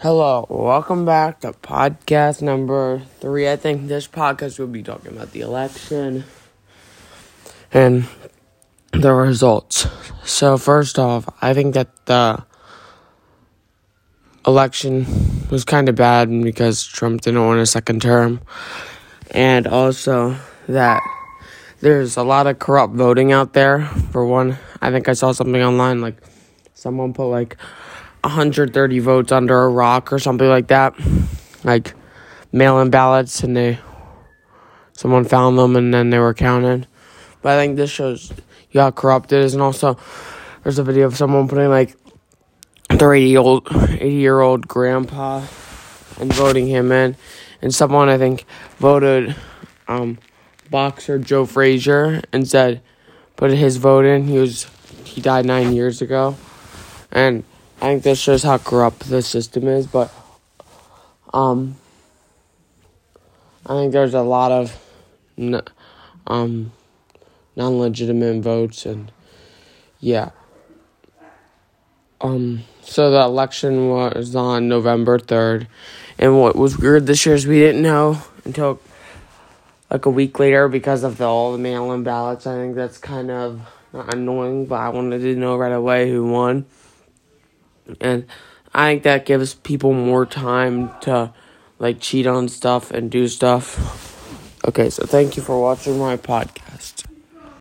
Hello, welcome back to podcast number three. I think this podcast will be talking about the election and the results. So, first off, I think that the election was kind of bad because Trump didn't win a second term, and also that there's a lot of corrupt voting out there. For one, I think I saw something online like someone put like 130 votes under a rock or something like that, like mail-in ballots, and they someone found them and then they were counted. But I think this shows you how corrupt it is, and also there's a video of someone putting like their 80 old 80 year old grandpa and voting him in, and someone I think voted um, boxer Joe Frazier and said put his vote in. He was he died nine years ago, and I think this shows how corrupt the system is, but um, I think there's a lot of n- um, non legitimate votes, and yeah. Um, so the election was on November 3rd, and what was weird this year is we didn't know until like a week later because of the, all the mail in ballots. I think that's kind of annoying, but I wanted to know right away who won. And I think that gives people more time to like cheat on stuff and do stuff. Okay, so thank you for watching my podcast.